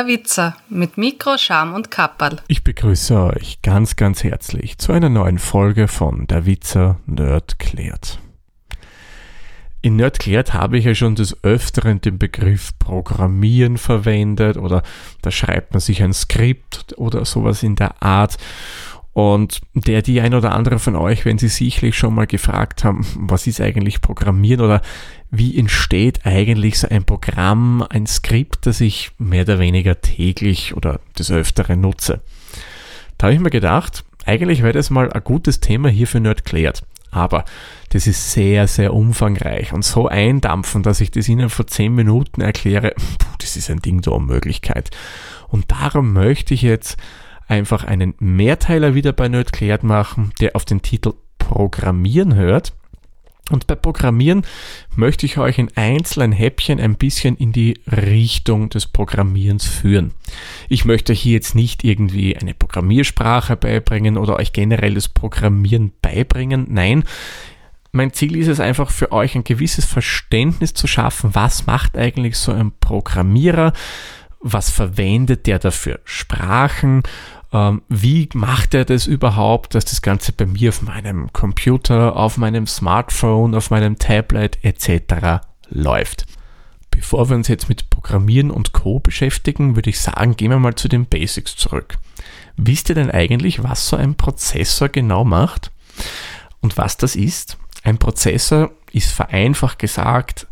Der Witzer mit Mikro, Scham und Kapperl. Ich begrüße euch ganz, ganz herzlich zu einer neuen Folge von Der Witzer Nerd klärt. In Nerd klärt habe ich ja schon des Öfteren den Begriff Programmieren verwendet oder da schreibt man sich ein Skript oder sowas in der Art. Und der, die ein oder andere von euch, wenn sie sicherlich schon mal gefragt haben, was ist eigentlich Programmieren oder wie entsteht eigentlich so ein Programm, ein Skript, das ich mehr oder weniger täglich oder des Öfteren nutze. Da habe ich mir gedacht, eigentlich wäre das mal ein gutes Thema hier für Nerd klärt. Aber das ist sehr, sehr umfangreich und so eindampfen, dass ich das Ihnen vor 10 Minuten erkläre, puh, das ist ein Ding der Unmöglichkeit. Und darum möchte ich jetzt einfach einen Mehrteiler wieder bei Nerd klärt machen, der auf den Titel Programmieren hört und bei Programmieren möchte ich euch in einzelnen Häppchen ein bisschen in die Richtung des Programmierens führen. Ich möchte hier jetzt nicht irgendwie eine Programmiersprache beibringen oder euch generell das Programmieren beibringen. Nein, mein Ziel ist es einfach für euch ein gewisses Verständnis zu schaffen, was macht eigentlich so ein Programmierer, was verwendet der dafür Sprachen ähm, wie macht er das überhaupt, dass das Ganze bei mir auf meinem Computer, auf meinem Smartphone, auf meinem Tablet etc. läuft. Bevor wir uns jetzt mit Programmieren und Co beschäftigen, würde ich sagen, gehen wir mal zu den Basics zurück. Wisst ihr denn eigentlich, was so ein Prozessor genau macht? Und was das ist? Ein Prozessor ist vereinfacht gesagt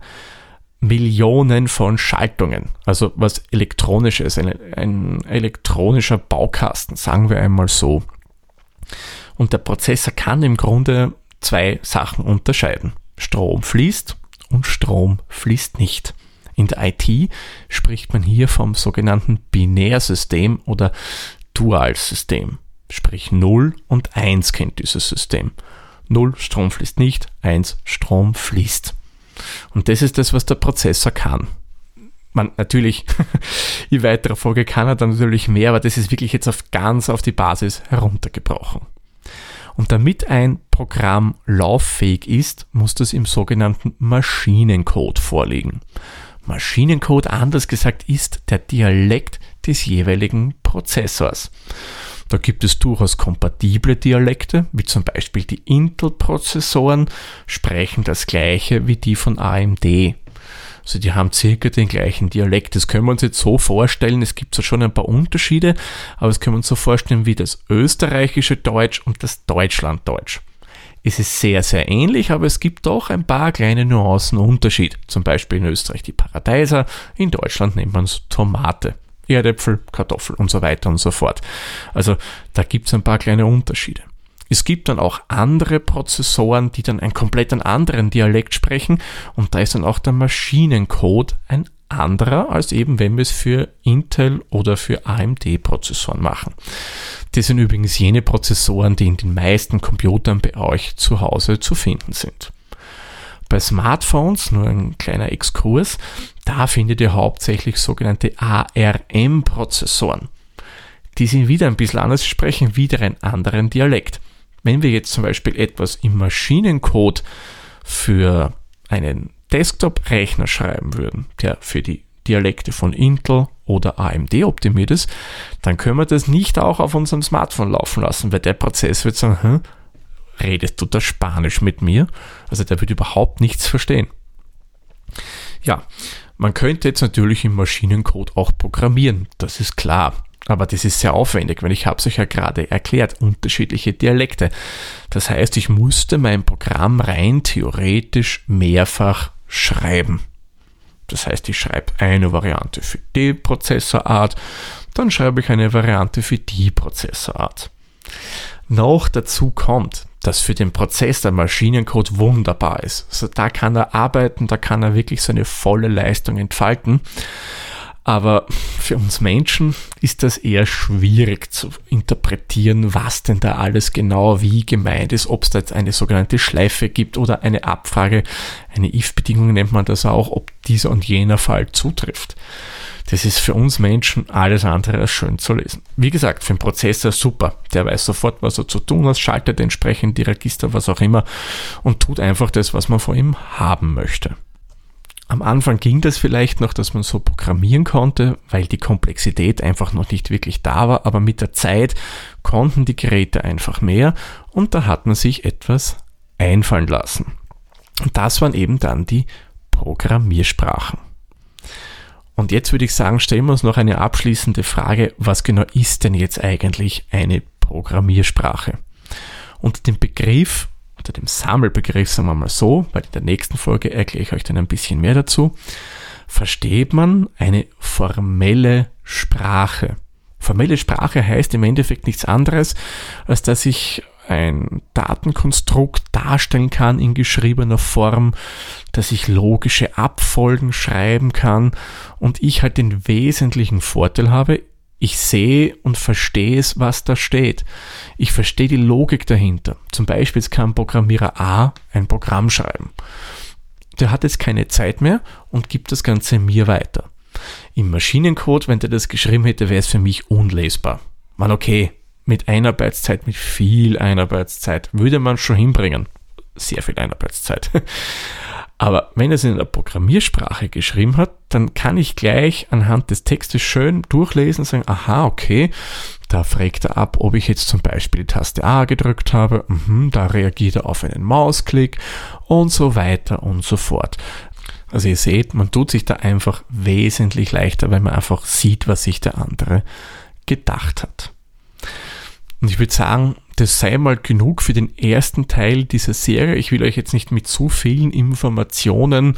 Millionen von Schaltungen. Also was elektronisches, ein, ein elektronischer Baukasten, sagen wir einmal so. Und der Prozessor kann im Grunde zwei Sachen unterscheiden. Strom fließt und Strom fließt nicht. In der IT spricht man hier vom sogenannten Binärsystem oder Dualsystem. Sprich 0 und 1 kennt dieses System. 0 Strom fließt nicht, 1 Strom fließt. Und das ist das, was der Prozessor kann. Man, natürlich, in weiterer Folge kann er dann natürlich mehr, aber das ist wirklich jetzt auf ganz auf die Basis heruntergebrochen. Und damit ein Programm lauffähig ist, muss das im sogenannten Maschinencode vorliegen. Maschinencode, anders gesagt, ist der Dialekt des jeweiligen Prozessors. Da gibt es durchaus kompatible Dialekte, wie zum Beispiel die Intel-Prozessoren sprechen das gleiche wie die von AMD. Also die haben circa den gleichen Dialekt. Das können wir uns jetzt so vorstellen. Es gibt zwar schon ein paar Unterschiede, aber das können wir uns so vorstellen wie das österreichische Deutsch und das Deutschlanddeutsch. Es ist sehr, sehr ähnlich, aber es gibt doch ein paar kleine Nuancen Unterschied. Zum Beispiel in Österreich die Paradeiser, in Deutschland nennt man es Tomate. Erdäpfel, Kartoffel und so weiter und so fort. Also da gibt es ein paar kleine Unterschiede. Es gibt dann auch andere Prozessoren, die dann einen komplett anderen Dialekt sprechen und da ist dann auch der Maschinencode ein anderer, als eben wenn wir es für Intel oder für AMD-Prozessoren machen. Das sind übrigens jene Prozessoren, die in den meisten Computern bei euch zu Hause zu finden sind. Bei Smartphones, nur ein kleiner Exkurs, da findet ihr hauptsächlich sogenannte ARM-Prozessoren. Die sind wieder ein bisschen anders, sprechen wieder einen anderen Dialekt. Wenn wir jetzt zum Beispiel etwas im Maschinencode für einen Desktop-Rechner schreiben würden, der für die Dialekte von Intel oder AMD optimiert ist, dann können wir das nicht auch auf unserem Smartphone laufen lassen, weil der Prozess wird sagen, hm, redest du da Spanisch mit mir? Also der wird überhaupt nichts verstehen. Ja, man könnte jetzt natürlich im Maschinencode auch programmieren, das ist klar. Aber das ist sehr aufwendig, weil ich habe es euch ja gerade erklärt, unterschiedliche Dialekte. Das heißt, ich musste mein Programm rein theoretisch mehrfach schreiben. Das heißt, ich schreibe eine Variante für die Prozessorart, dann schreibe ich eine Variante für die Prozessorart. Noch dazu kommt, dass für den Prozess der Maschinencode wunderbar ist. Also da kann er arbeiten, da kann er wirklich seine volle Leistung entfalten. Aber für uns Menschen ist das eher schwierig zu interpretieren, was denn da alles genau wie gemeint ist, ob es da jetzt eine sogenannte Schleife gibt oder eine Abfrage, eine if-Bedingung nennt man das auch, ob dieser und jener Fall zutrifft. Das ist für uns Menschen alles andere als schön zu lesen. Wie gesagt, für den Prozessor super. Der weiß sofort, was er zu tun hat, schaltet entsprechend die Register, was auch immer und tut einfach das, was man von ihm haben möchte. Am Anfang ging das vielleicht noch, dass man so programmieren konnte, weil die Komplexität einfach noch nicht wirklich da war, aber mit der Zeit konnten die Geräte einfach mehr und da hat man sich etwas einfallen lassen. Und das waren eben dann die Programmiersprachen. Und jetzt würde ich sagen, stellen wir uns noch eine abschließende Frage, was genau ist denn jetzt eigentlich eine Programmiersprache? Unter dem Begriff, unter dem Sammelbegriff, sagen wir mal so, weil in der nächsten Folge erkläre ich euch dann ein bisschen mehr dazu, versteht man eine formelle Sprache. Formelle Sprache heißt im Endeffekt nichts anderes, als dass ich ein Datenkonstrukt darstellen kann in geschriebener Form, dass ich logische Abfolgen schreiben kann und ich halt den wesentlichen Vorteil habe, ich sehe und verstehe es, was da steht. Ich verstehe die Logik dahinter. Zum Beispiel kann Programmierer A ein Programm schreiben. Der hat jetzt keine Zeit mehr und gibt das Ganze mir weiter. Im Maschinencode, wenn der das geschrieben hätte, wäre es für mich unlesbar. Man, okay, mit Einarbeitszeit, mit viel Einarbeitszeit, würde man schon hinbringen. Sehr viel Einarbeitszeit. Aber wenn er es in einer Programmiersprache geschrieben hat, dann kann ich gleich anhand des Textes schön durchlesen und sagen, aha, okay, da fragt er ab, ob ich jetzt zum Beispiel die Taste A gedrückt habe, mhm, da reagiert er auf einen Mausklick und so weiter und so fort. Also ihr seht, man tut sich da einfach wesentlich leichter, weil man einfach sieht, was sich der andere gedacht hat. Und ich würde sagen, das sei mal genug für den ersten Teil dieser Serie. Ich will euch jetzt nicht mit zu vielen Informationen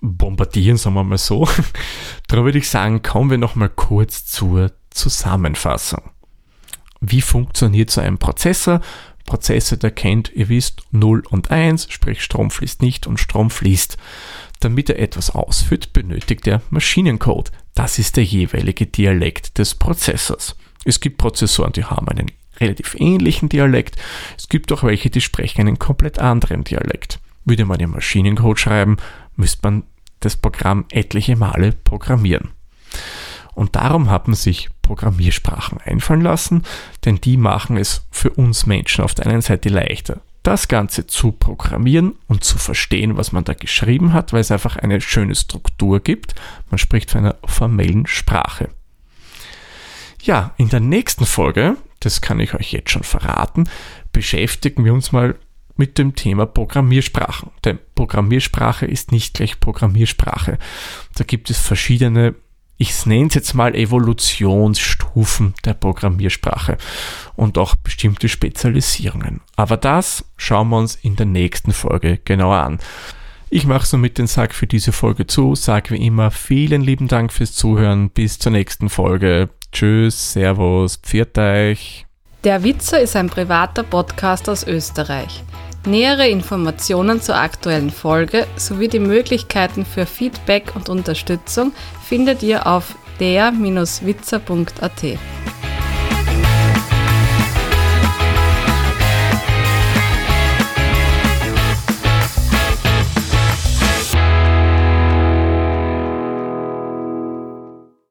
bombardieren, sagen wir mal so. Darum würde ich sagen, kommen wir noch mal kurz zur Zusammenfassung. Wie funktioniert so ein Prozessor? Prozessor, der kennt, ihr wisst, 0 und 1, sprich Strom fließt nicht und Strom fließt. Damit er etwas ausführt, benötigt er Maschinencode. Das ist der jeweilige Dialekt des Prozessors. Es gibt Prozessoren, die haben einen relativ ähnlichen Dialekt. Es gibt auch welche, die sprechen einen komplett anderen Dialekt. Würde man den Maschinencode schreiben, müsste man das Programm etliche Male programmieren. Und darum hat man sich Programmiersprachen einfallen lassen, denn die machen es für uns Menschen auf der einen Seite leichter, das Ganze zu programmieren und zu verstehen, was man da geschrieben hat, weil es einfach eine schöne Struktur gibt. Man spricht von einer formellen Sprache. Ja, in der nächsten Folge, das kann ich euch jetzt schon verraten, beschäftigen wir uns mal mit dem Thema Programmiersprachen. Denn Programmiersprache ist nicht gleich Programmiersprache. Da gibt es verschiedene, ich nenne es jetzt mal Evolutionsstufen der Programmiersprache und auch bestimmte Spezialisierungen. Aber das schauen wir uns in der nächsten Folge genauer an. Ich mache somit den Sack für diese Folge zu, sage wie immer vielen lieben Dank fürs Zuhören, bis zur nächsten Folge. Tschüss, Servus, pfiat euch. Der Witzer ist ein privater Podcast aus Österreich. Nähere Informationen zur aktuellen Folge sowie die Möglichkeiten für Feedback und Unterstützung findet ihr auf der-witzer.at.